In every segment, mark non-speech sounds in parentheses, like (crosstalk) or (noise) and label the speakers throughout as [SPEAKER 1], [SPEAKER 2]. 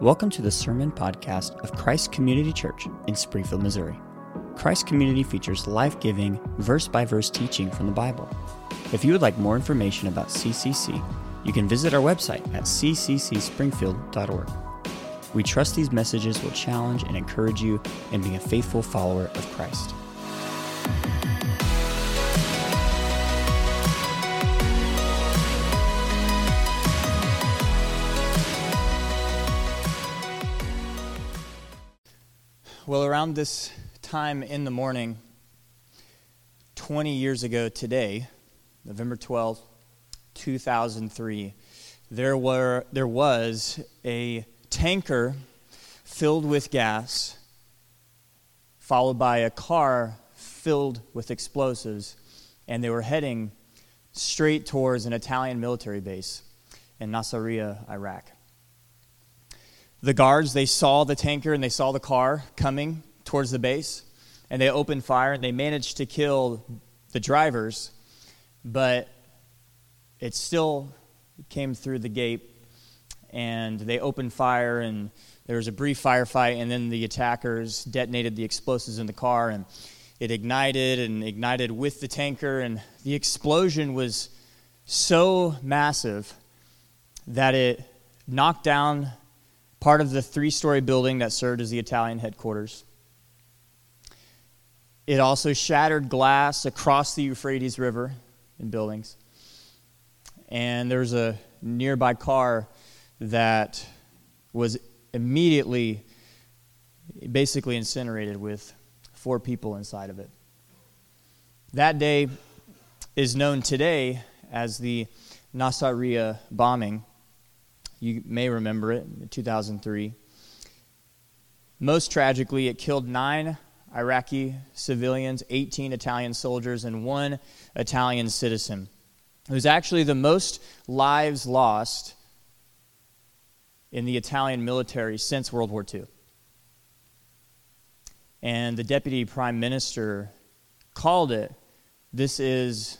[SPEAKER 1] Welcome to the Sermon Podcast of Christ Community Church in Springfield, Missouri. Christ Community features life giving, verse by verse teaching from the Bible. If you would like more information about CCC, you can visit our website at cccspringfield.org. We trust these messages will challenge and encourage you in being a faithful follower of Christ. Well, around this time in the morning, 20 years ago today, November 12, 2003, there, were, there was a tanker filled with gas, followed by a car filled with explosives, and they were heading straight towards an Italian military base in Nasiriyah, Iraq the guards they saw the tanker and they saw the car coming towards the base and they opened fire and they managed to kill the drivers but it still came through the gate and they opened fire and there was a brief firefight and then the attackers detonated the explosives in the car and it ignited and ignited with the tanker and the explosion was so massive that it knocked down part of the three story building that served as the Italian headquarters. It also shattered glass across the Euphrates River in buildings. And there was a nearby car that was immediately, basically incinerated with four people inside of it. That day is known today as the Nasiriyah bombing. You may remember it, in 2003. Most tragically, it killed nine Iraqi civilians, 18 Italian soldiers, and one Italian citizen. It was actually the most lives lost in the Italian military since World War II. And the deputy prime minister called it this is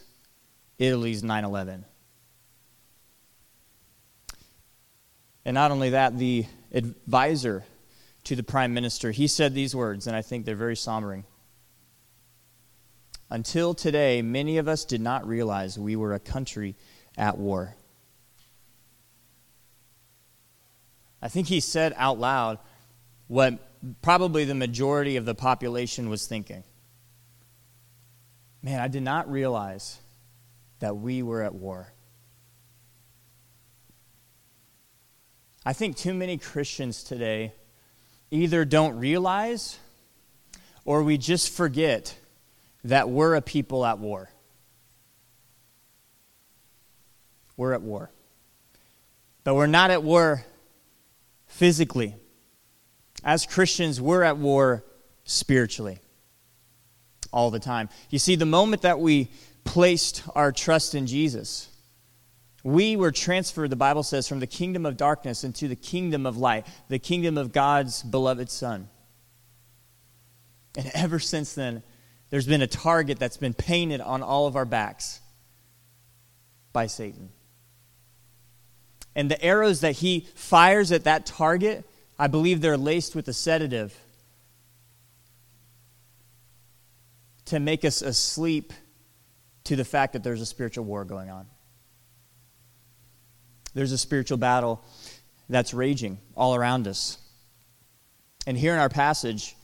[SPEAKER 1] Italy's 9 11. And not only that, the advisor to the prime minister, he said these words, and I think they're very sombering. Until today, many of us did not realize we were a country at war. I think he said out loud what probably the majority of the population was thinking. Man, I did not realize that we were at war. I think too many Christians today either don't realize or we just forget that we're a people at war. We're at war. But we're not at war physically. As Christians, we're at war spiritually all the time. You see, the moment that we placed our trust in Jesus, we were transferred, the Bible says, from the kingdom of darkness into the kingdom of light, the kingdom of God's beloved Son. And (laughs) ever since then, there's been a target that's been painted on all of our backs by Satan. And the arrows that he fires at that target, I believe they're laced with a sedative to make us asleep to the fact that there's a spiritual war going on. There's a spiritual battle that's raging all around us. And here in our passage,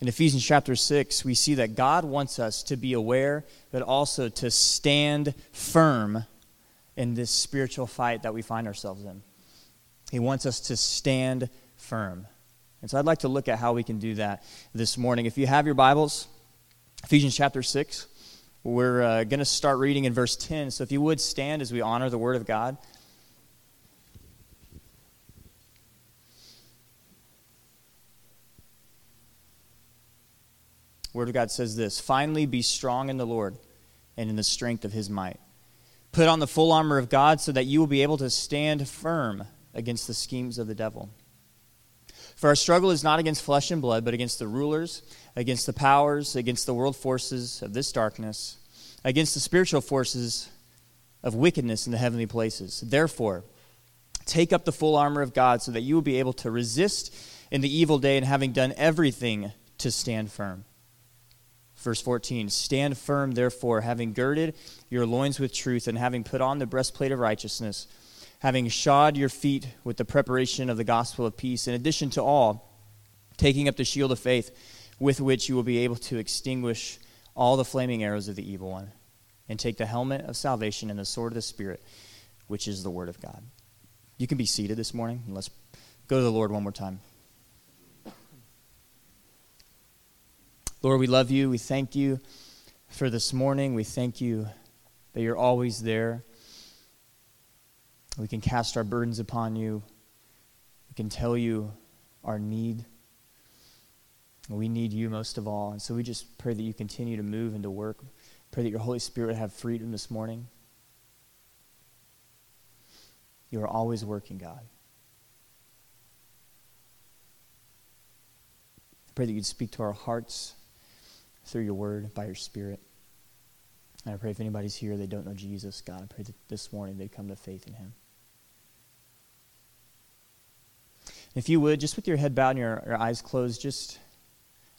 [SPEAKER 1] in Ephesians chapter 6, we see that God wants us to be aware, but also to stand firm in this spiritual fight that we find ourselves in. He wants us to stand firm. And so I'd like to look at how we can do that this morning. If you have your Bibles, Ephesians chapter 6, we're uh, going to start reading in verse 10. So if you would stand as we honor the Word of God. Word of God says this Finally, be strong in the Lord and in the strength of his might. Put on the full armor of God so that you will be able to stand firm against the schemes of the devil. For our struggle is not against flesh and blood, but against the rulers, against the powers, against the world forces of this darkness, against the spiritual forces of wickedness in the heavenly places. Therefore, Take up the full armor of God so that you will be able to resist in the evil day and having done everything to stand firm. Verse 14 Stand firm, therefore, having girded your loins with truth, and having put on the breastplate of righteousness, having shod your feet with the preparation of the gospel of peace, in addition to all, taking up the shield of faith, with which you will be able to extinguish all the flaming arrows of the evil one, and take the helmet of salvation and the sword of the Spirit, which is the word of God. You can be seated this morning. and Let's go to the Lord one more time. Lord, we love you. We thank you for this morning. We thank you that you're always there. We can cast our burdens upon you. We can tell you our need. We need you most of all. And so we just pray that you continue to move and to work. Pray that your Holy Spirit would have freedom this morning. You are always working, God. Pray that you'd speak to our hearts through your word, by your spirit. And I pray if anybody's here, they don't know Jesus, God, I pray that this morning they come to faith in him. If you would, just with your head bowed and your, your eyes closed, just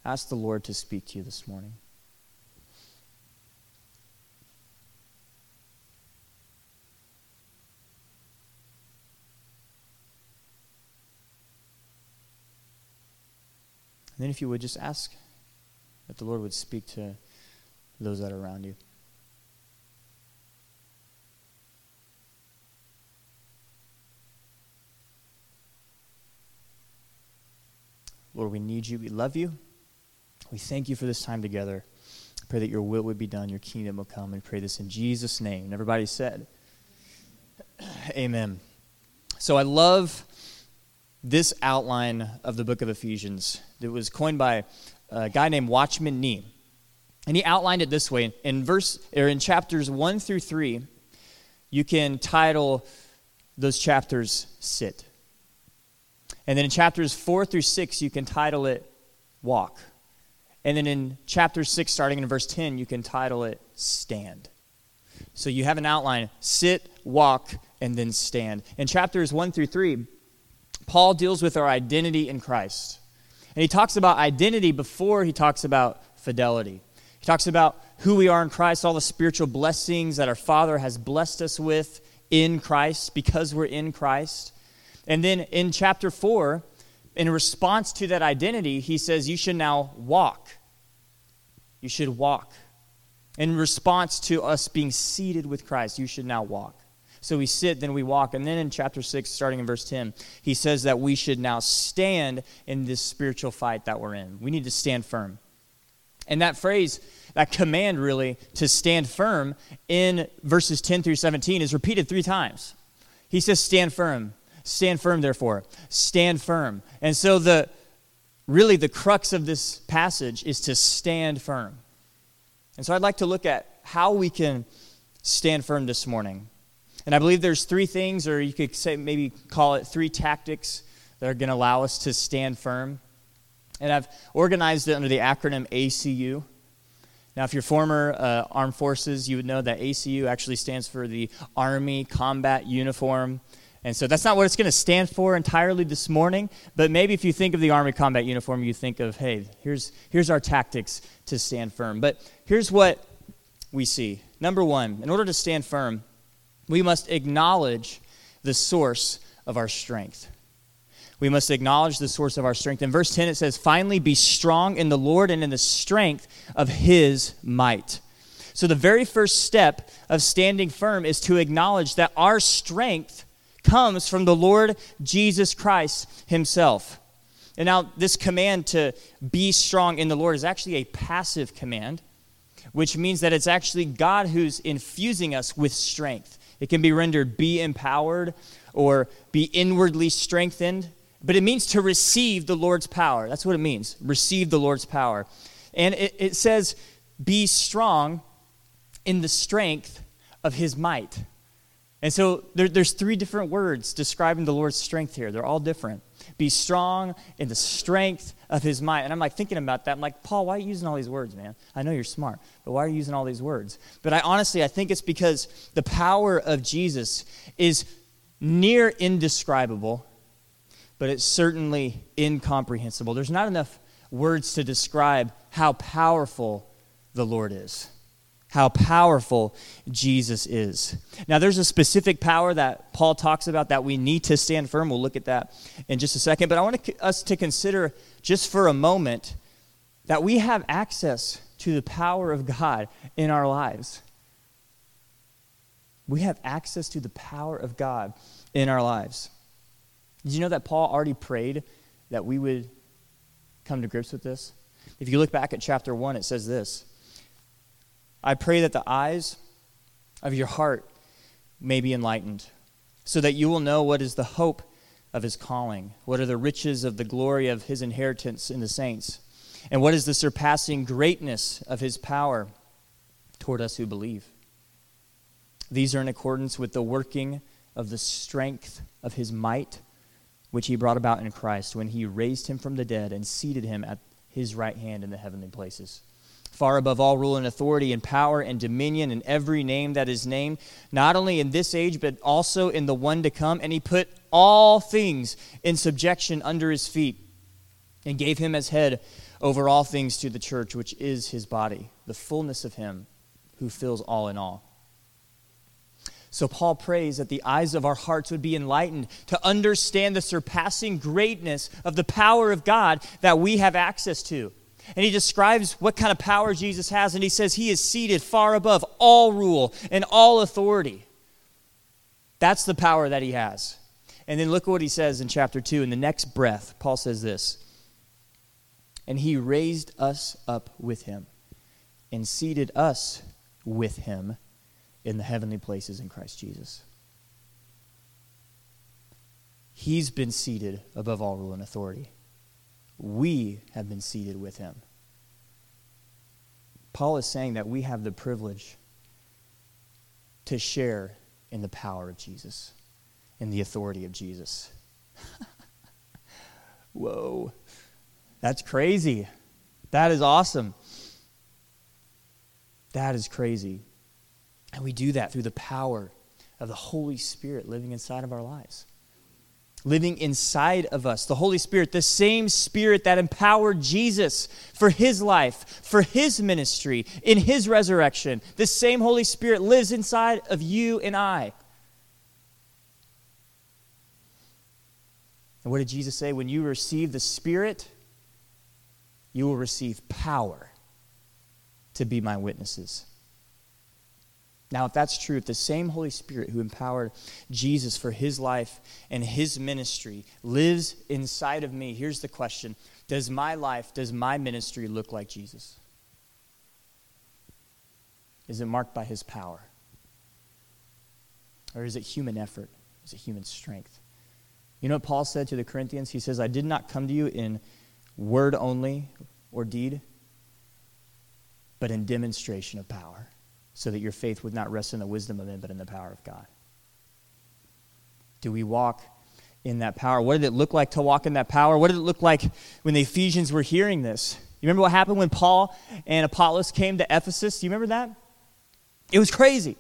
[SPEAKER 1] ask the Lord to speak to you this morning. And then, if you would, just ask that the Lord would speak to those that are around you. Lord, we need you. We love you. We thank you for this time together. I pray that your will would be done, your kingdom will come. And pray this in Jesus' name. And everybody said, (clears throat) Amen. So I love this outline of the book of Ephesians. It was coined by a guy named Watchman Nee. And he outlined it this way in verse or in chapters 1 through 3, you can title those chapters sit. And then in chapters 4 through 6, you can title it walk. And then in chapter 6, starting in verse 10, you can title it stand. So you have an outline sit, walk, and then stand. In chapters 1 through 3, Paul deals with our identity in Christ. And he talks about identity before he talks about fidelity. He talks about who we are in Christ, all the spiritual blessings that our Father has blessed us with in Christ because we're in Christ. And then in chapter 4, in response to that identity, he says, You should now walk. You should walk. In response to us being seated with Christ, you should now walk. So we sit, then we walk. And then in chapter 6, starting in verse 10, he says that we should now stand in this spiritual fight that we're in. We need to stand firm. And that phrase, that command really to stand firm in verses 10 through 17 is repeated three times. He says, Stand firm. Stand firm, therefore. Stand firm. And so the really the crux of this passage is to stand firm. And so I'd like to look at how we can stand firm this morning. And I believe there's three things, or you could say maybe call it three tactics that are going to allow us to stand firm. And I've organized it under the acronym ACU. Now, if you're former uh, armed forces, you would know that ACU actually stands for the Army Combat Uniform. And so that's not what it's going to stand for entirely this morning, but maybe if you think of the Army Combat Uniform, you think of, hey, here's, here's our tactics to stand firm. But here's what we see. Number one, in order to stand firm, we must acknowledge the source of our strength. We must acknowledge the source of our strength. In verse 10, it says, Finally, be strong in the Lord and in the strength of his might. So, the very first step of standing firm is to acknowledge that our strength comes from the Lord Jesus Christ himself. And now, this command to be strong in the Lord is actually a passive command, which means that it's actually God who's infusing us with strength. It can be rendered be empowered or be inwardly strengthened, but it means to receive the Lord's power. That's what it means receive the Lord's power. And it, it says, be strong in the strength of his might. And so there, there's three different words describing the Lord's strength here. They're all different. Be strong in the strength of his might. And I'm like thinking about that. I'm like, Paul, why are you using all these words, man? I know you're smart, but why are you using all these words? But I honestly, I think it's because the power of Jesus is near indescribable, but it's certainly incomprehensible. There's not enough words to describe how powerful the Lord is, how powerful Jesus is. Now, there's a specific power that Paul talks about that we need to stand firm. We'll look at that in just a second. But I want us to consider just for a moment that we have access to the power of God in our lives. We have access to the power of God in our lives. Did you know that Paul already prayed that we would come to grips with this? If you look back at chapter 1, it says this I pray that the eyes of your heart may be enlightened, so that you will know what is the hope of his calling, what are the riches of the glory of his inheritance in the saints, and what is the surpassing greatness of his power toward us who believe. These are in accordance with the working of the strength of his might, which he brought about in Christ when he raised him from the dead and seated him at his right hand in the heavenly places. Far above all rule and authority and power and dominion and every name that is named, not only in this age, but also in the one to come. And he put all things in subjection under his feet and gave him as head over all things to the church, which is his body, the fullness of him who fills all in all. So Paul prays that the eyes of our hearts would be enlightened to understand the surpassing greatness of the power of God that we have access to. And he describes what kind of power Jesus has, and he says he is seated far above all rule and all authority. That's the power that he has. And then look at what he says in chapter 2. In the next breath, Paul says this And he raised us up with him and seated us with him in the heavenly places in Christ Jesus. He's been seated above all rule and authority. We have been seated with him. Paul is saying that we have the privilege to share in the power of Jesus, in the authority of Jesus. (laughs) Whoa, that's crazy. That is awesome. That is crazy. And we do that through the power of the Holy Spirit living inside of our lives. Living inside of us, the Holy Spirit, the same Spirit that empowered Jesus for his life, for his ministry, in his resurrection. The same Holy Spirit lives inside of you and I. And what did Jesus say? When you receive the Spirit, you will receive power to be my witnesses. Now, if that's true, if the same Holy Spirit who empowered Jesus for his life and his ministry lives inside of me, here's the question Does my life, does my ministry look like Jesus? Is it marked by his power? Or is it human effort? Is it human strength? You know what Paul said to the Corinthians? He says, I did not come to you in word only or deed, but in demonstration of power so that your faith would not rest in the wisdom of men, but in the power of God? Do we walk in that power? What did it look like to walk in that power? What did it look like when the Ephesians were hearing this? You remember what happened when Paul and Apollos came to Ephesus? Do you remember that? It was crazy.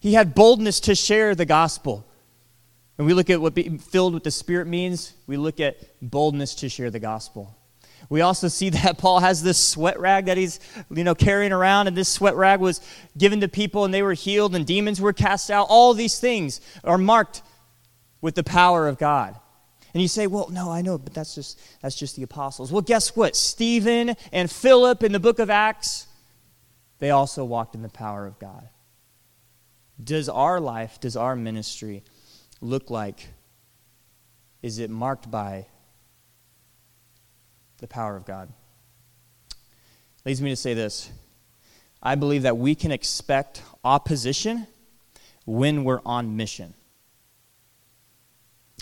[SPEAKER 1] He had boldness to share the gospel. When we look at what being filled with the Spirit means, we look at boldness to share the gospel. We also see (laughs) that Paul has this sweat rag that he's, you know, carrying around, and this sweat rag was given to people and they were healed and demons were cast out. All these things are marked with the power of God. And you say, well, no, I know, but that's just that's just the apostles. Well, guess what? Stephen and Philip in the book of Acts, they also walked in the power of God. Does our life, does our ministry look like? Is it marked by the power of God. Leads me to say this I believe that we can expect opposition when we're on mission.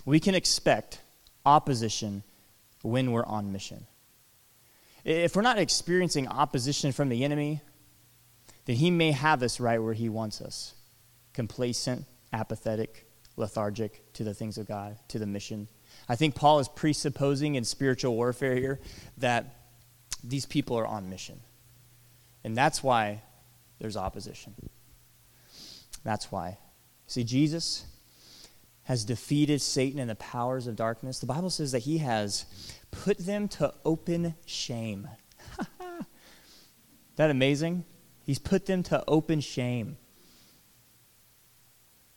[SPEAKER 1] We can expect opposition when we're on mission. If we're not experiencing opposition from the enemy, then he may have us right where he wants us complacent, apathetic, lethargic to the things of God, to the mission I think Paul is presupposing in spiritual warfare here that these people are on mission. And that's why there's opposition. That's why. See, Jesus, has defeated Satan and the powers of darkness, the Bible says that he has put them to open shame. (laughs) that amazing? He's put them to open shame.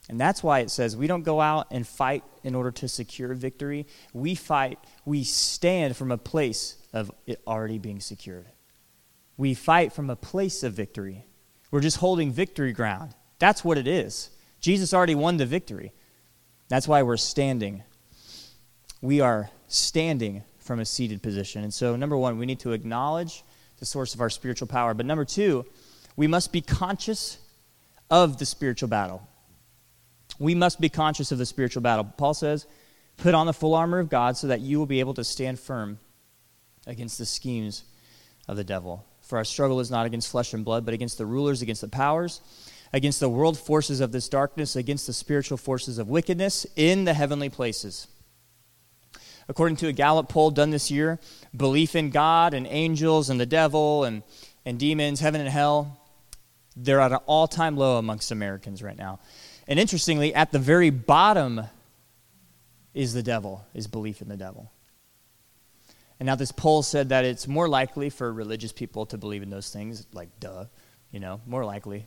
[SPEAKER 1] And that's why it says we don't go out and fight in order to secure victory. We fight, we stand from a place of it already being secured. We fight from a place of victory. We're just holding victory ground. That's what it is. Jesus already won the victory. That's why we're standing. We are standing from a seated position. And so, number one, we need to acknowledge the source of our spiritual power. But number two, we must be conscious of the spiritual battle. We must be conscious of the spiritual battle. Paul says, Put on the full armor of God so that you will be able to stand firm against the schemes of the devil. For our struggle is not against flesh and blood, but against the rulers, against the powers, against the world forces of this darkness, against the spiritual forces of wickedness in the heavenly places. According to a Gallup poll done this year, belief in God and angels and the devil and, and demons, heaven and hell, they're at an all time low amongst Americans right now. And interestingly, at the very bottom is the devil, is belief in the devil. And now this poll said that it's more likely for religious people to believe in those things, like duh, you know, more likely.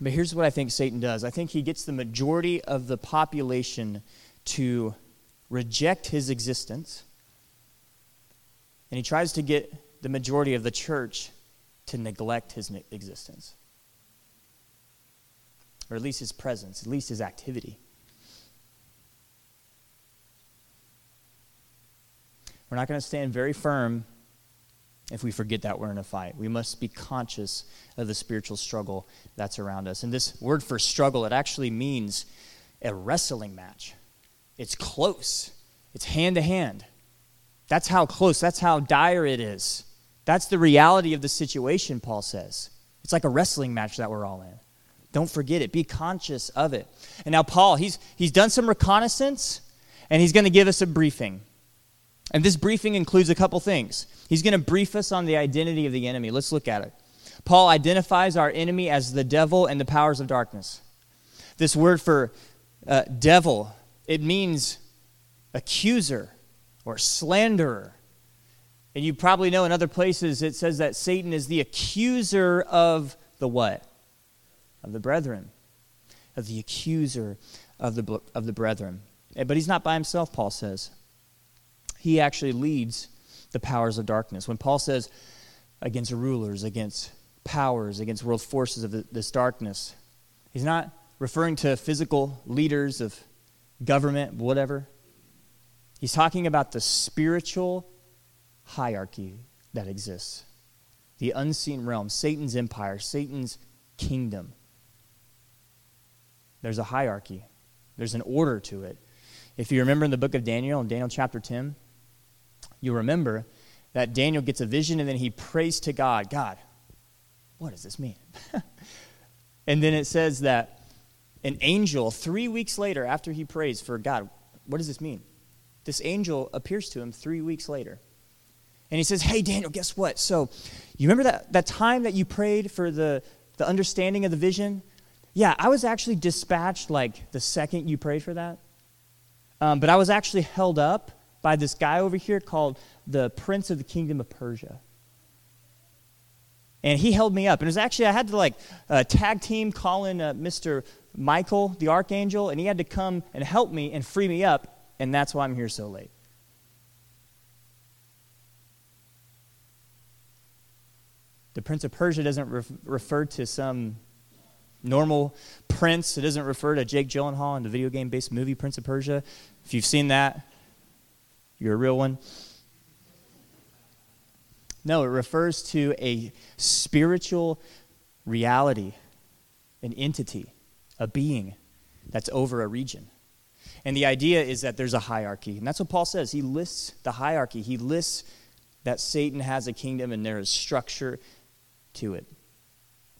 [SPEAKER 1] But here's what I think Satan does I think he gets the majority of the population to reject his existence, and he tries to get the majority of the church to neglect his existence or at least his presence, at least his activity. We're not going to stand very firm if we forget that we're in a fight. We must be conscious of the spiritual struggle that's around us. And this word for struggle, it actually means a wrestling match. It's close, it's hand to hand. That's how close, that's how dire it is. That's the reality of the situation, Paul says. It's like a wrestling match that we're all in. Don't forget it. Be conscious of it. And now, Paul, he's, he's done some reconnaissance and he's going to give us a briefing. And this briefing includes a couple things. He's going to brief us on the identity of the enemy. Let's look at it. Paul identifies our enemy as the devil and the powers of darkness. This word for uh, devil, it means accuser or slanderer. And you probably know in other places it says that Satan is the accuser of the what? Of the brethren, of the accuser of the, of the brethren. Eh, but he's not by himself, Paul says. He actually leads the powers of darkness. When Paul says against rulers, against powers, against world forces of this darkness, he's not referring to physical leaders of government, whatever. He's talking about the spiritual hierarchy that exists, the unseen realm, Satan's empire, Satan's kingdom. There's a hierarchy, there's an order to it. If you remember in the book of Daniel, in Daniel chapter 10, you remember that Daniel gets a vision and then he prays to God God, what does this mean? (laughs) and then it says that an angel, three weeks later, after he prays for God, what does this mean? This angel appears to him three weeks later. And he says, Hey, Daniel, guess what? So, you remember that, that time that you prayed for the, the understanding of the vision? Yeah, I was actually dispatched like the second you prayed for that. Um, but I was actually held up by this guy over here called the Prince of the Kingdom of Persia. And he held me up. And it was actually, I had to like uh, tag team call in uh, Mr. Michael, the archangel, and he had to come and help me and free me up. And that's why I'm here so late. The Prince of Persia doesn't re- refer to some normal prince. It doesn't refer to Jake Gyllenhaal in the video game based movie Prince of Persia. If you've seen that, you're a real one. No, it refers to a spiritual reality, an entity, a being that's over a region. And the idea is that there's a hierarchy. And that's what Paul says. He lists the hierarchy, he lists that Satan has a kingdom and there is structure to it.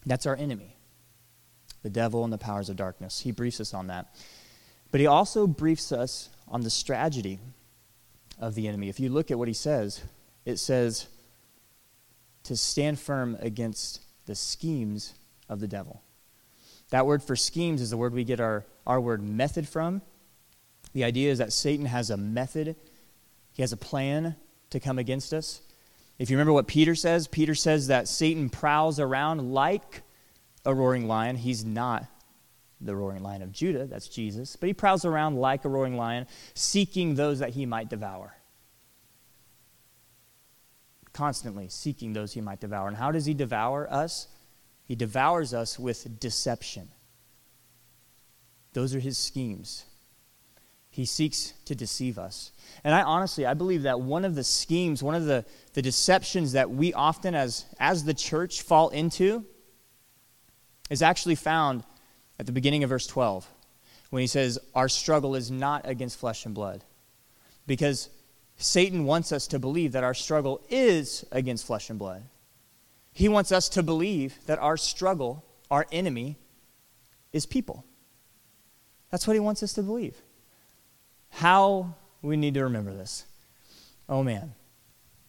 [SPEAKER 1] That's our enemy the devil and the powers of darkness. He briefs us on that. But he also briefs us on the strategy of the enemy. If you look at what he says, it says to stand firm against the schemes of the devil. That word for schemes is the word we get our, our word method from. The idea is that Satan has a method, he has a plan to come against us. If you remember what Peter says, Peter says that Satan prowls around like a roaring lion. He's not the roaring lion of Judah, that's Jesus, but he prowls around like a roaring lion, seeking those that he might devour. Constantly seeking those he might devour. And how does he devour us? He devours us with deception. Those are his schemes. He seeks to deceive us. And I honestly, I believe that one of the schemes, one of the, the deceptions that we often as, as the church fall into is actually found at the beginning of verse 12 when he says, Our struggle is not against flesh and blood. Because Satan wants us to believe that our struggle is against flesh and blood. He wants us to believe that our struggle, our enemy, is people. That's what he wants us to believe. How we need to remember this. Oh man.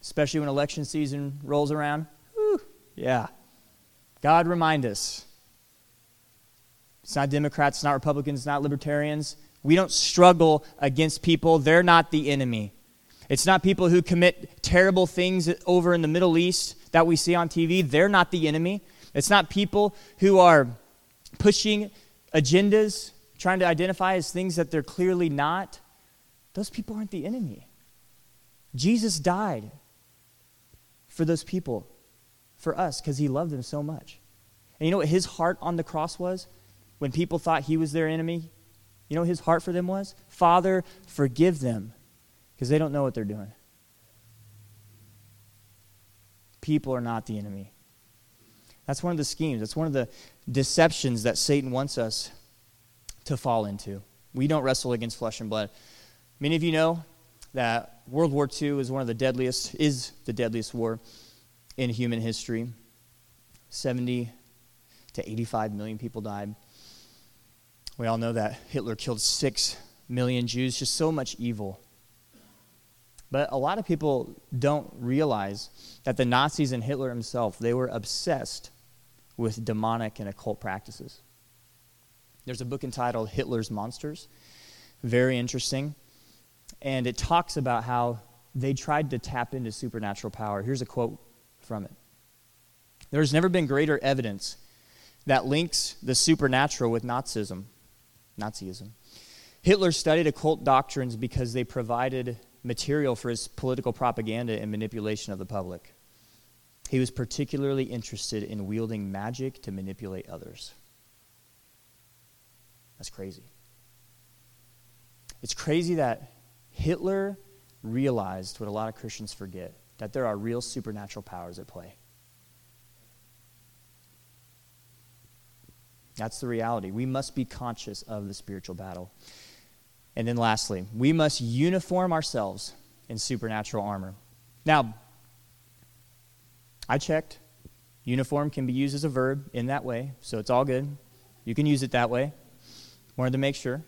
[SPEAKER 1] Especially when election season rolls around. Whew, yeah. God remind us. It's not Democrats, it's not Republicans, it's not libertarians. We don't struggle against people. They're not the enemy. It's not people who commit terrible things over in the Middle East that we see on TV. They're not the enemy. It's not people who are pushing agendas, trying to identify as things that they're clearly not. Those people aren't the enemy. Jesus died for those people, for us, because he loved them so much. And you know what his heart on the cross was? When people thought he was their enemy, you know his heart for them was? Father, forgive them, because they don't know what they're doing. People are not the enemy. That's one of the schemes, that's one of the deceptions that Satan wants us to fall into. We don't wrestle against flesh and blood. Many of you know that World War II is one of the deadliest, is the deadliest war in human history. 70 to 85 million people died. We all know that Hitler killed 6 million Jews, just so much evil. But a lot of people don't realize that the Nazis and Hitler himself, they were obsessed with demonic and occult practices. There's a book entitled Hitler's Monsters. Very interesting and it talks about how they tried to tap into supernatural power. Here's a quote from it There's never been greater evidence that links the supernatural with Nazism. Nazism. Hitler studied occult doctrines because they provided material for his political propaganda and manipulation of the public. He was particularly interested in wielding magic to manipulate others. That's crazy. It's crazy that Hitler realized what a lot of Christians forget that there are real supernatural powers at play. That's the reality. We must be conscious of the spiritual battle. And then lastly, we must uniform ourselves in supernatural armor. Now, I checked. Uniform can be used as a verb in that way, so it's all good. You can use it that way. Wanted to make sure.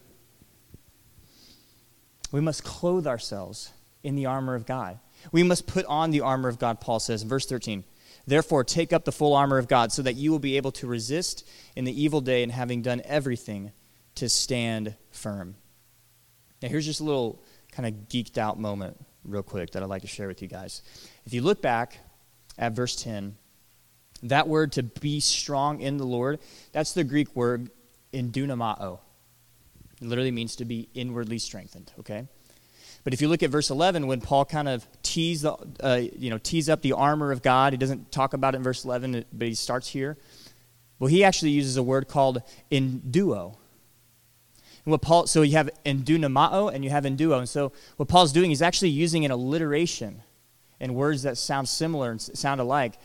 [SPEAKER 1] We must clothe ourselves in the armor of God. We must put on the armor of God, Paul says verse 13. Therefore, take up the full armor of God so that you will be able to resist in the evil day and having done everything to stand firm. Now, here's just a little kind of geeked out moment, real quick, that I'd like to share with you guys. If you look back at verse 10, that word to be strong in the Lord, that's the Greek word endunamao. It literally means to be inwardly strengthened, okay? But if you look at verse 11, when Paul kind of tees, the, uh, you know, tees up the armor of God, he doesn't talk about it in verse 11, but he starts here. Well, he actually uses a word called enduo. And what Paul, so you have endunamao and you have enduo. And so what Paul's doing, he's actually using an alliteration and words that sound similar and sound alike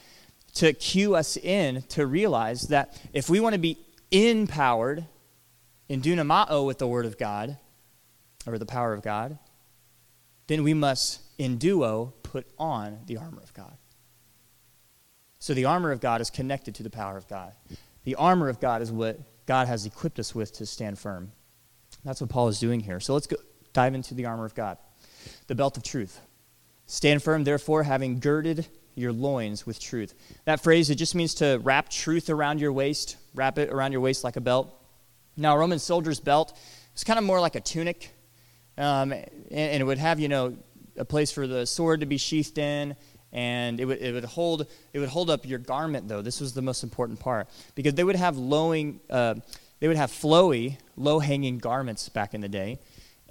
[SPEAKER 1] to cue us in to realize that if we want to be empowered endunamao with the word of God, or the power of God, then we must enduo, put on the armor of God. So the armor of God is connected to the power of God. The armor of God is what God has equipped us with to stand firm. That's what Paul is doing here. So let's go dive into the armor of God. The belt of truth. Stand firm, therefore, having girded your loins with truth. That phrase, it just means to wrap truth around your waist, wrap it around your waist like a belt. Now, a Roman soldier's belt was kind of more like a tunic, um, and, and, it would have, you know, a place for the sword to be sheathed in, and it would, it would hold it would hold up your garment though. This was the most important part because they would have lowing, uh, they would have flowy, low-hanging garments back in the day,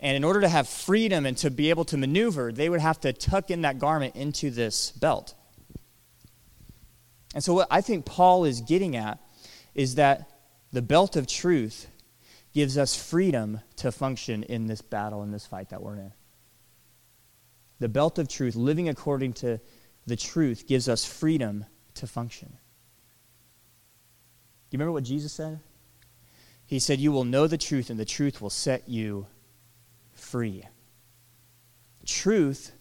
[SPEAKER 1] and in order to have freedom and to be able to maneuver, they would have to tuck in that garment into this belt. And so, what I think Paul is getting at is that the belt of truth gives us freedom to function in this battle, in this fight that we're in. The belt of truth, living according to the truth, gives us freedom to function. Do you remember what Jesus said? He said, You will know the truth, and the truth will set you free. Truth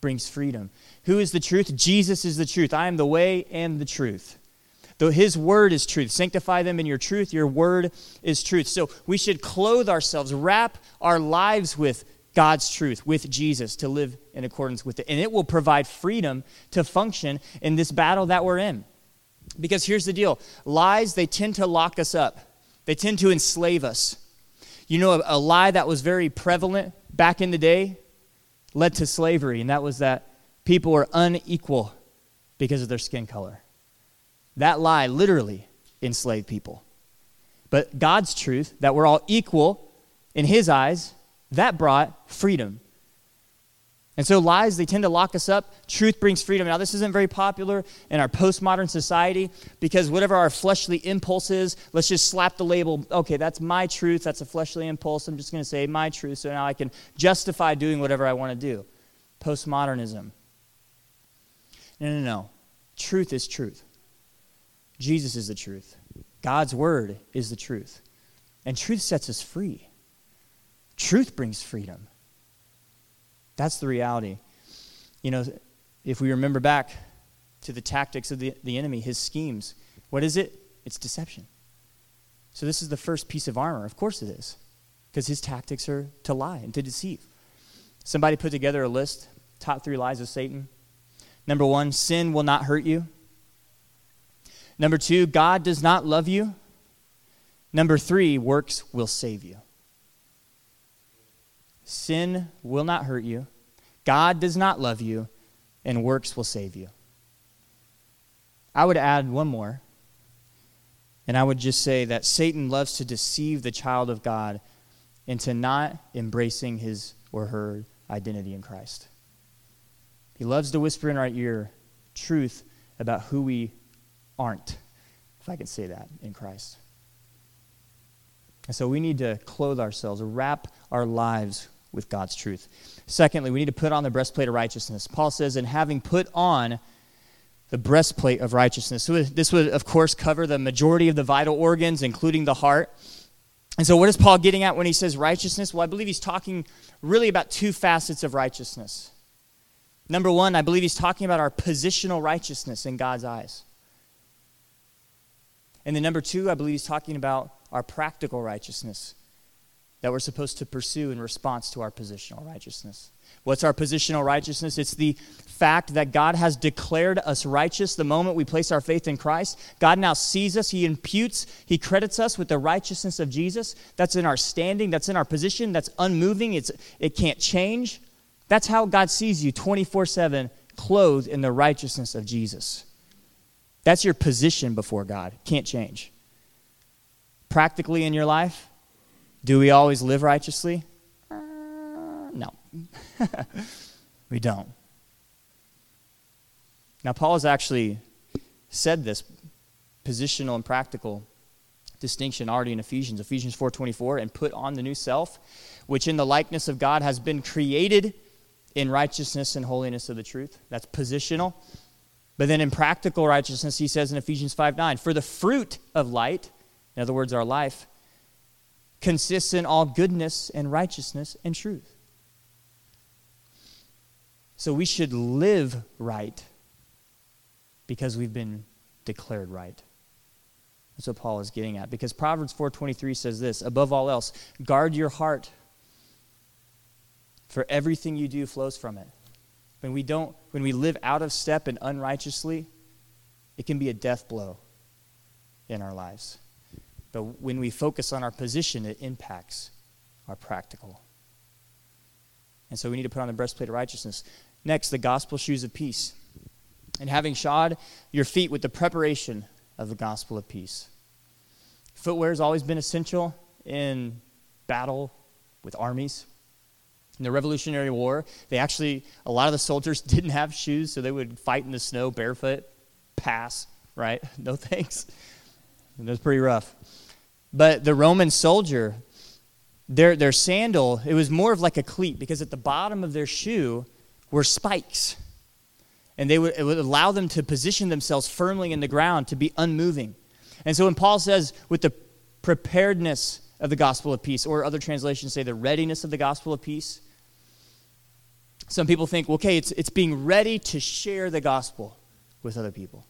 [SPEAKER 1] brings freedom. Who is the truth? Jesus is the truth. I am the way and the truth. Though his word is truth. Sanctify them in your truth. Your word is truth. So we should clothe ourselves, wrap our lives with God's truth, with Jesus, to live in accordance with it. And it will provide freedom to function in this battle that we're in. Because here's the deal lies, they tend to lock us up, they tend to enslave us. You know, a, a lie that was very prevalent back in the day led to slavery, and that was that people were unequal because of their skin color. That lie literally enslaved people. But God's truth, that we're all equal in His eyes, that brought freedom. And so lies, they tend to lock us up. Truth brings freedom. Now, this isn't very popular in our postmodern society because whatever our fleshly impulse is, let's just slap the label, okay, that's my truth. That's a fleshly impulse. I'm just going to say my truth so now I can justify doing whatever I want to do. Postmodernism. No, no, no. Truth is truth. Jesus is the truth. God's word is the truth. And truth sets us free. Truth brings freedom. That's the reality. You know, if we remember back to the tactics of the, the enemy, his schemes, what is it? It's deception. So, this is the first piece of armor. Of course, it is, because his tactics are to lie and to deceive. Somebody put together a list top three lies of Satan. Number one, sin will not hurt you. Number two, God does not love you. Number three, works will save you. Sin will not hurt you. God does not love you, and works will save you. I would add one more, and I would just say that Satan loves to deceive the child of God into not embracing his or her identity in Christ. He loves to whisper in our ear truth about who we aren't, if I can say that, in Christ. And so we need to clothe ourselves, wrap our lives with God's truth. Secondly, we need to put on the breastplate of righteousness. Paul says, and having put on the breastplate of righteousness. So this would, of course, cover the majority of the vital organs, including the heart. And so, what is Paul getting at when he says righteousness? Well, I believe he's talking really about two facets of righteousness. Number one, I believe he's talking about our positional righteousness in God's eyes. And then number two, I believe he's talking about our practical righteousness that we're supposed to pursue in response to our positional righteousness. What's our positional righteousness? It's the fact that God has declared us righteous the moment we place our faith in Christ. God now sees us, He imputes, He credits us with the righteousness of Jesus. That's in our standing, that's in our position, that's unmoving, it's, it can't change. That's how God sees you 24 7, clothed in the righteousness of Jesus. That's your position before God. Can't change. Practically in your life, do we always live righteously? Uh, no. (laughs) we don't. Now, Paul has actually said this positional and practical distinction already in Ephesians, Ephesians 4:24, and put on the new self, which in the likeness of God has been created in righteousness and holiness of the truth. That's positional. But then in practical righteousness, he says in Ephesians 5 9, for the fruit of light, in other words, our life, consists in all goodness and righteousness and truth. So we should live right because we've been declared right. That's what Paul is getting at. Because Proverbs 4:23 says this, above all else, guard your heart for everything you do flows from it. When we don't when we live out of step and unrighteously, it can be a death blow in our lives. But when we focus on our position, it impacts our practical. And so we need to put on the breastplate of righteousness. Next, the gospel shoes of peace. And having shod your feet with the preparation of the gospel of peace. Footwear has always been essential in battle with armies. In the Revolutionary War, they actually, a lot of the soldiers (laughs) didn't have shoes, so they would fight in the snow barefoot, pass, right? (laughs) No thanks. That was pretty rough. But the Roman soldier, their, their sandal, it was more of like a cleat because at the bottom of their shoe were spikes. And they would, it would allow them to position themselves firmly in the ground to be unmoving. And so when Paul says, with the preparedness of the gospel of peace, or other translations say the readiness of the gospel of peace, some people think, well, okay, it's, it's being ready to share the gospel with other people.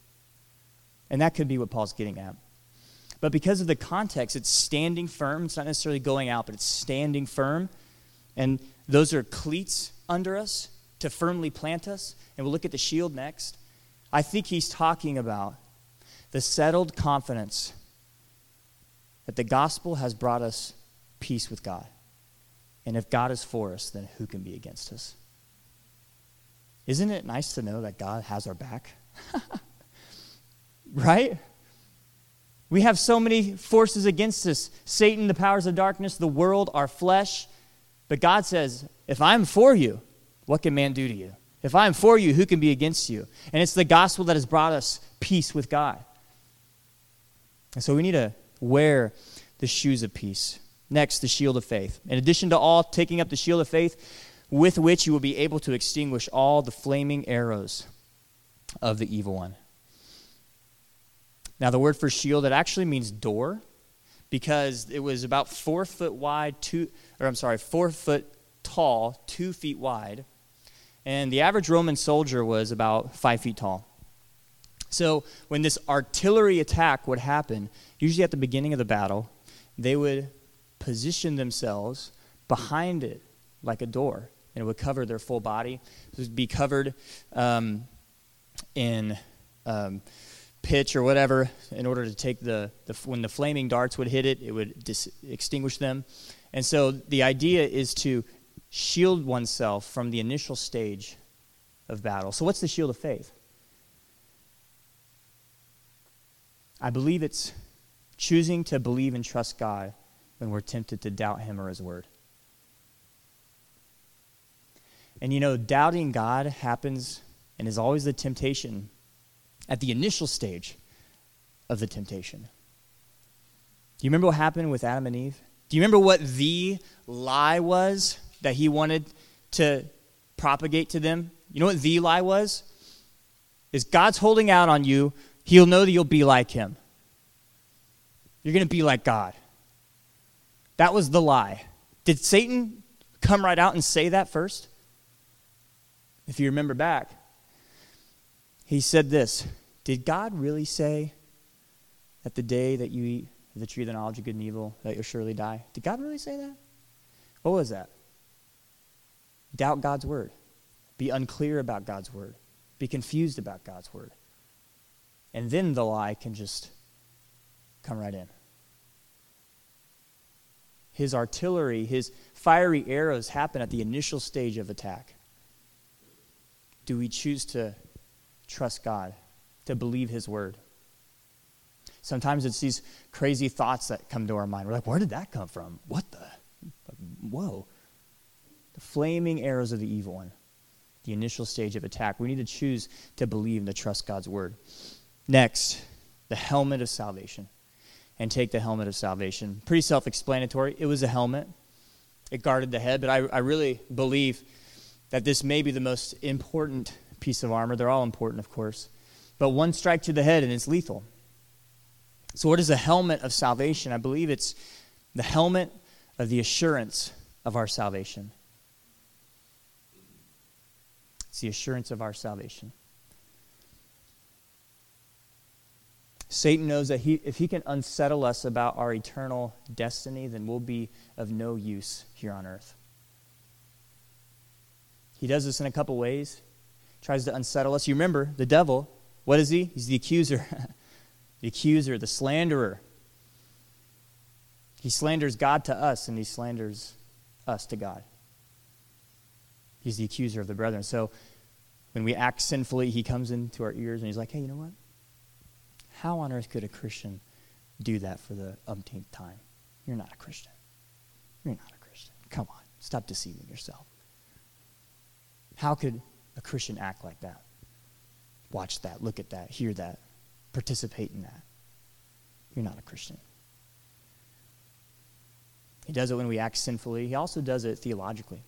[SPEAKER 1] And that could be what Paul's getting at. But because of the context, it's standing firm. It's not necessarily going out, but it's standing firm. And those are cleats under us to firmly plant us. And we'll look at the shield next. I think he's talking about the settled confidence that the gospel has brought us peace with God. And if God is for us, then who can be against us? Isn't it nice to know that God has our back? (laughs) right? We have so many forces against us Satan, the powers of darkness, the world, our flesh. But God says, if I'm for you, what can man do to you? If I'm for you, who can be against you? And it's the gospel that has brought us peace with God. And so we need to wear the shoes of peace. Next, the shield of faith. In addition to all, taking up the shield of faith, with which you will be able to extinguish all the flaming arrows of the evil one. Now, the word for shield, it actually means door because it was about four foot wide, two, or I'm sorry, four foot tall, two feet wide. And the average Roman soldier was about five feet tall. So when this artillery attack would happen, usually at the beginning of the battle, they would position themselves behind it like a door, and it would cover their full body. It would be covered um, in um, pitch or whatever in order to take the, the when the flaming darts would hit it, it would dis- extinguish them. And so the idea is to shield oneself from the initial stage of battle. So, what's the shield of faith? I believe it's choosing to believe and trust God when we're tempted to doubt Him or His Word. And you know, doubting God happens and is always the temptation at the initial stage of the temptation. Do you remember what happened with Adam and Eve? Do you remember what the lie was that he wanted to propagate to them? You know what the lie was? Is God's holding out on you, he'll know that you'll be like him. You're going to be like God. That was the lie. Did Satan come right out and say that first? If you remember back, he said this Did God really say that the day that you eat the tree of the knowledge of good and evil, that you'll surely die? Did God really say that? What was that? Doubt God's word. Be unclear about God's word. Be confused about God's word. And then the lie can just come right in. His artillery, his fiery arrows happen at the initial stage of attack. Do we choose to trust God, to believe His word. Sometimes it's these crazy thoughts that come to our mind. We're like, where did that come from? What the? Whoa. The flaming arrows of the evil one, the initial stage of attack. We need to choose to believe and to trust God's word. Next, the helmet of salvation. And take the helmet of salvation. Pretty self explanatory. It was a helmet, it guarded the head, but I, I really believe that this may be the most important piece of armor. They're all important, of course. But one strike to the head and it's lethal. So, what is the helmet of salvation? I believe it's the helmet of the assurance of our salvation. It's the assurance of our salvation. Satan knows that he, if he can unsettle us about our eternal destiny, then we'll be of no use here on earth. He does this in a couple ways tries to unsettle us. You remember, the devil, what is he? He's the accuser, (laughs) the accuser, the slanderer. He slanders God to us, and he slanders us to God. He's the accuser of the brethren. So when we act sinfully, he comes into our ears and he's like, hey, you know what? How on earth could a Christian do that for the umpteenth time? You're not a Christian. You're not a Christian. Come on, stop deceiving yourself. How could a Christian act like that? Watch that, look at that, hear that, participate in that. You're not a Christian. He does it when we act sinfully. He also does it theologically.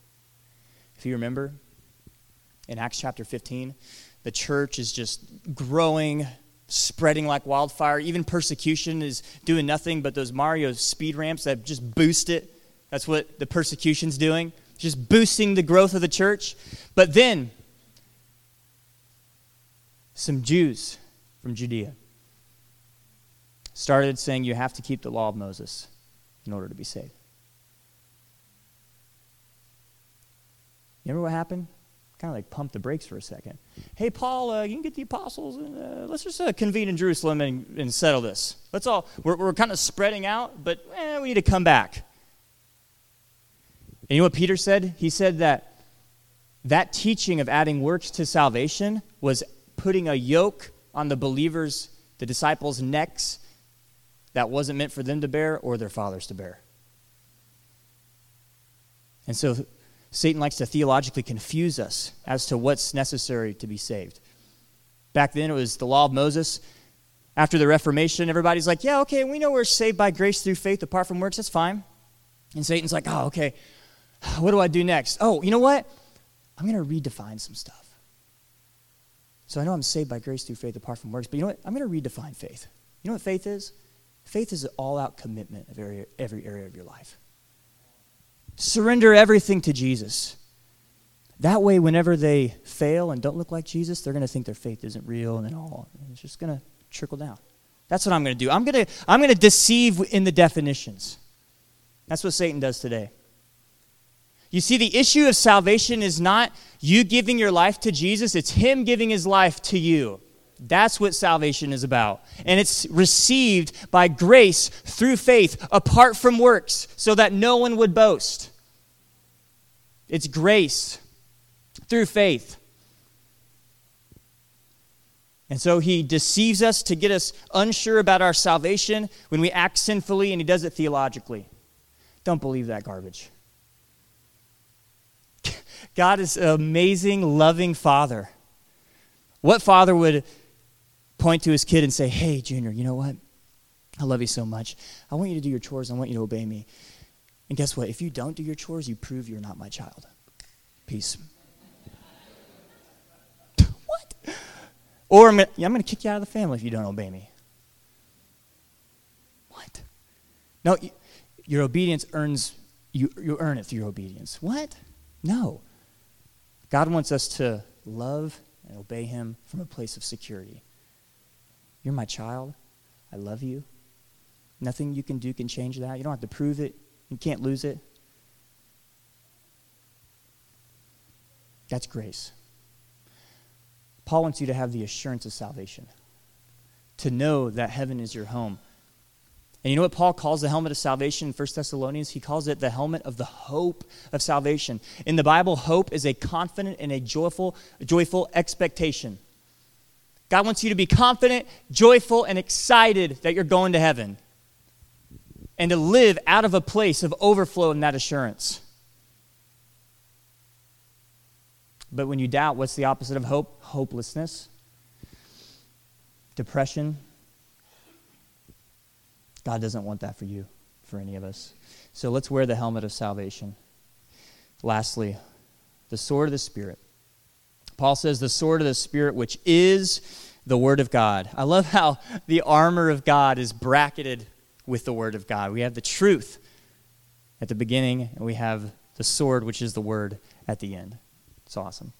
[SPEAKER 1] If you remember, in Acts chapter 15, the church is just growing, spreading like wildfire. Even persecution is doing nothing but those Mario speed ramps that just boost it. That's what the persecution's doing, just boosting the growth of the church. But then, some Jews from Judea started saying you have to keep the law of Moses in order to be saved. You remember what happened? Kind of like pump the brakes for a second. Hey, Paul, uh, you can get the apostles and uh, let's just uh, convene in Jerusalem and, and, settle this. Let's all, we're, we're kind of spreading out, but eh, we need to come back. And you know what Peter said? He said that that teaching of adding works to salvation was putting a yoke on the believers, the disciples' necks that wasn't meant for them to bear or their fathers to bear. And so Satan likes to theologically confuse us as to what's necessary to be saved. Back then, it was the law of Moses. After the Reformation, everybody's like, yeah, okay, we know we're saved by grace through faith apart from works. That's fine. And Satan's like, oh, okay, (sighs) what do I do next? Oh, you know what? I'm going to redefine some stuff. So I know I'm saved by grace through faith apart from works, but you know what? I'm going to redefine faith. You know what faith is? Faith is an all out commitment of every, every area of your life. Surrender everything to Jesus. That way, whenever they fail and don't look like Jesus, they're going to think their faith isn't real and then all. It's just going to trickle down. That's what I'm going to do. I'm going to, I'm going to deceive in the definitions. That's what Satan does today. You see, the issue of salvation is not you giving your life to Jesus, it's Him giving His life to you. That's what salvation is about. And it's received by grace through faith, apart from works, so that no one would boast. It's grace through faith. And so he deceives us to get us unsure about our salvation when we act sinfully, and he does it theologically. Don't believe that garbage. God is an amazing, loving father. What father would point to his kid and say, Hey, Junior, you know what? I love you so much. I want you to do your chores. I want you to obey me. And guess what? If you don't do your chores, you prove you're not my child. Peace. (laughs) what? Or I'm going to kick you out of the family if you don't obey me. What? No, your obedience earns, you, you earn it through your obedience. What? No. God wants us to love and obey Him from a place of security. You're my child. I love you. Nothing you can do can change that. You don't have to prove it, you can't lose it. That's grace. Paul wants you to have the assurance of salvation, to know that heaven is your home. And you know what Paul calls the helmet of salvation in 1 Thessalonians? He calls it the helmet of the hope of salvation. In the Bible, hope is a confident and a joyful, joyful expectation. God wants you to be confident, joyful, and excited that you're going to heaven and to live out of a place of overflow in that assurance. But when you doubt, what's the opposite of hope? Hopelessness, depression. God doesn't want that for you, for any of us. So let's wear the helmet of salvation. Lastly, the sword of the Spirit. Paul says, the sword of the Spirit, which is the Word of God. I love how the armor of God is bracketed with the Word of God. We have the truth at the beginning, and we have the sword, which is the Word, at the end. It's awesome.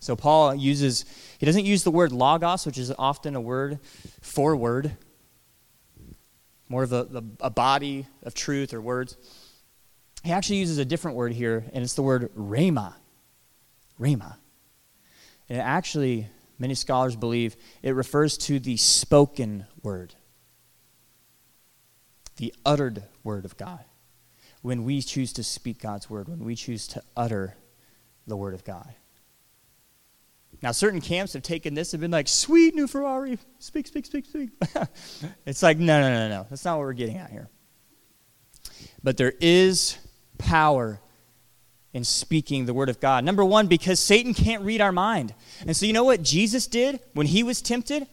[SPEAKER 1] So Paul uses, he doesn't use the word logos, which is often a word for word, more of a, a body of truth or words. He actually uses a different word here, and it's the word rhema. Rhema. And actually, many scholars believe it refers to the spoken word. the uttered word of God. When we choose to speak God's word, when we choose to utter the word of God. Now, certain camps have taken this and been like, sweet new Ferrari, speak, speak, speak, speak. (laughs) it's like, no, no, no, no. That's not what we're getting at here. But there is power in speaking the word of God. Number one, because Satan can't read our mind. And so, you know what Jesus did when he was tempted?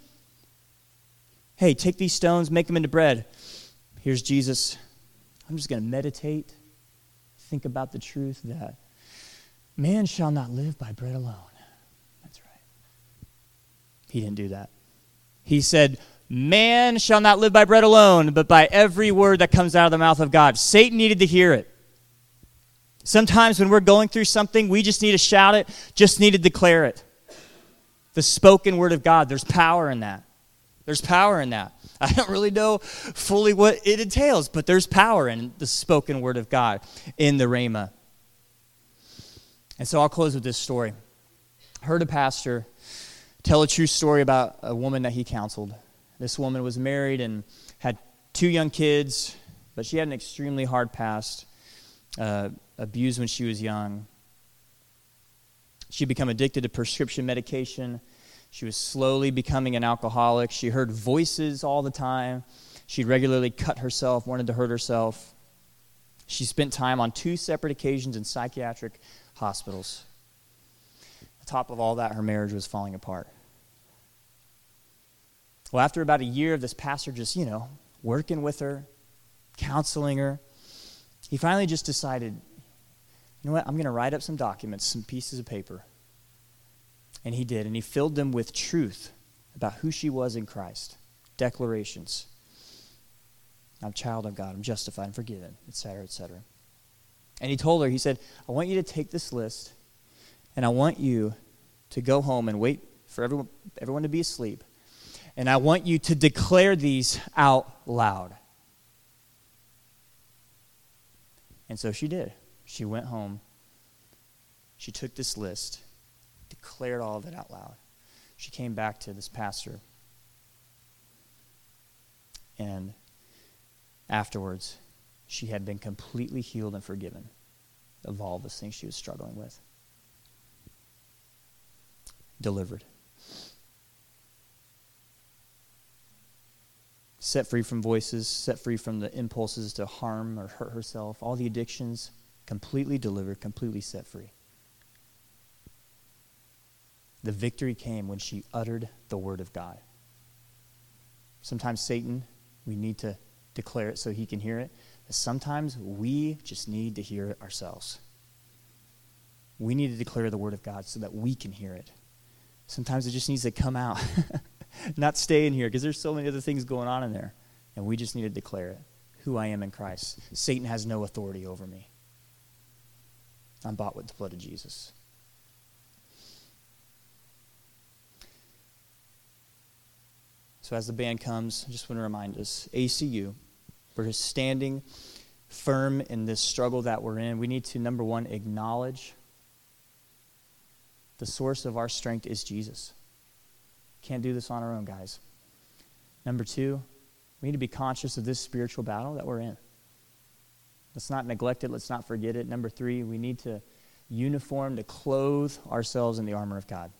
[SPEAKER 1] Hey, take these stones, make them into bread. Here's Jesus. I'm just going to meditate, think about the truth that man shall not live by bread alone. He didn't do that. He said, Man shall not live by bread alone, but by every word that comes out of the mouth of God. Satan needed to hear it. Sometimes when we're going through something, we just need to shout it, just need to declare it. The spoken word of God, there's power in that. There's power in that. I don't really know fully what it entails, but there's power in the spoken word of God in the Rhema. And so I'll close with this story. I heard a pastor tell a true story about a woman that he counseled. This woman was married and had two young kids, but she had an extremely hard past, uh, abused when she was young. She'd become addicted to prescription medication. She was slowly becoming an alcoholic. She heard voices all the time. She'd regularly cut herself, wanted to hurt herself. She spent time on two separate occasions in psychiatric hospitals. On top of all that, her marriage was falling apart. Well, after about a year of this pastor just, you know, working with her, counseling her, he finally just decided, you know what, I'm going to write up some documents, some pieces of paper. And he did, and he filled them with truth about who she was in Christ, declarations. I'm a child of God, I'm justified, I'm forgiven, etc., etc. And he told her, he said, I want you to take this list, and I want you to go home and wait for everyone, everyone to be asleep. And I want you to declare these out loud. And so she did. She went home. She took this list, declared all of it out loud. She came back to this pastor. And afterwards, she had been completely healed and forgiven of all the things she was struggling with. Delivered. Set free from voices, set free from the impulses to harm or hurt herself, all the addictions, completely delivered, completely set free. The victory came when she uttered the word of God. Sometimes Satan, we need to declare it so he can hear it. Sometimes we just need to hear it ourselves. We need to declare the word of God so that we can hear it. Sometimes it just needs to come out, (laughs) (laughs) not stay in here, because there's so many other things going on in there. And we just need to declare it who I am in Christ. Satan has no authority over me. I'm bought with the blood of Jesus. So, as the band comes, I just want to remind us ACU, we're just standing firm in this struggle that we're in. We need to, number one, acknowledge the source of our strength is Jesus. Can't do this on our own, guys. Number two, we need to be conscious of this spiritual battle that we're in. Let's not neglect it. Let's not forget it. Number three, we need to uniform to clothe ourselves in the armor of God.